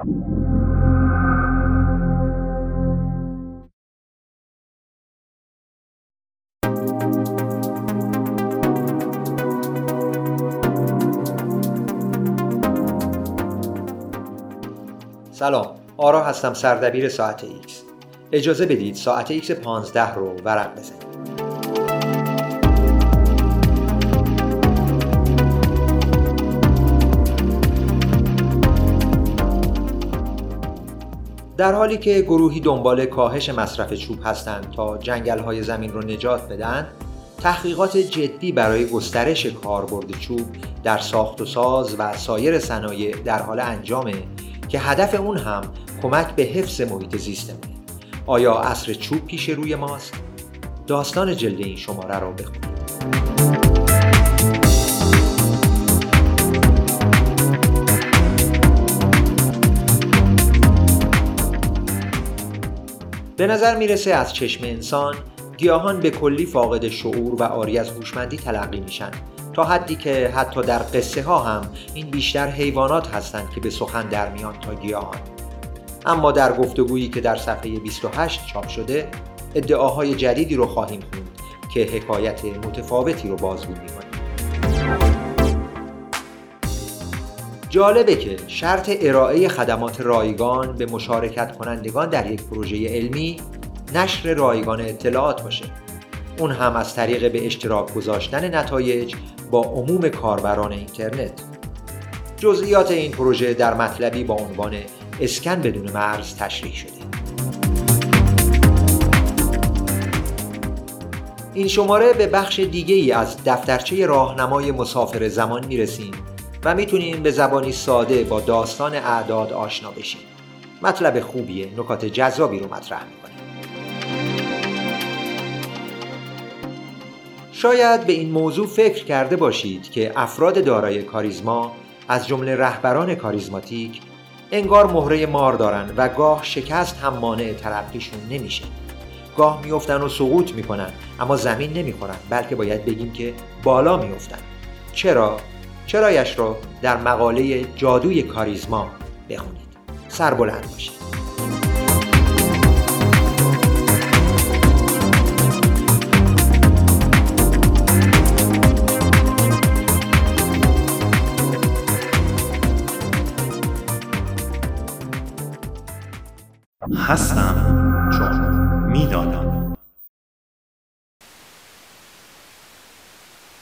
سلام آرا هستم سردبیر ساعت ایکس. اجازه بدید ساعت ایکس 15 رو ورق بزنیم. در حالی که گروهی دنبال کاهش مصرف چوب هستند تا جنگل های زمین رو نجات بدن تحقیقات جدی برای گسترش کاربرد چوب در ساخت و ساز و سایر صنایع در حال انجامه که هدف اون هم کمک به حفظ محیط زیستمونه آیا اصر چوب پیش روی ماست؟ داستان جلد این شماره رو بخونید به نظر می‌رسه از چشم انسان گیاهان به کلی فاقد شعور و آری از هوشمندی تلقی میشن. تا حدی که حتی در قصه ها هم این بیشتر حیوانات هستند که به سخن در میان تا گیاهان. اما در گفتگویی که در صفحه 28 چاپ شده ادعاهای جدیدی رو خواهیم خوند که حکایت متفاوتی رو بازگو می‌کنه. جالبه که شرط ارائه خدمات رایگان به مشارکت کنندگان در یک پروژه علمی نشر رایگان اطلاعات باشه. اون هم از طریق به اشتراک گذاشتن نتایج با عموم کاربران اینترنت. جزئیات این پروژه در مطلبی با عنوان اسکن بدون مرز تشریح شده. این شماره به بخش دیگه ای از دفترچه راهنمای مسافر زمان می‌رسیم. و می‌تونیم به زبانی ساده با داستان اعداد آشنا بشیم. مطلب خوبیه نکات جذابی رو مطرح می‌کنه. شاید به این موضوع فکر کرده باشید که افراد دارای کاریزما از جمله رهبران کاریزماتیک انگار مهره مار دارن و گاه شکست هم مانع ترقیشون نمیشه. گاه میفتن و سقوط می‌کنن اما زمین نمی‌خورن بلکه باید بگیم که بالا میفتن چرا؟ چرایش رو در مقاله جادوی کاریزما بخونید. سربلند باشید. هستم.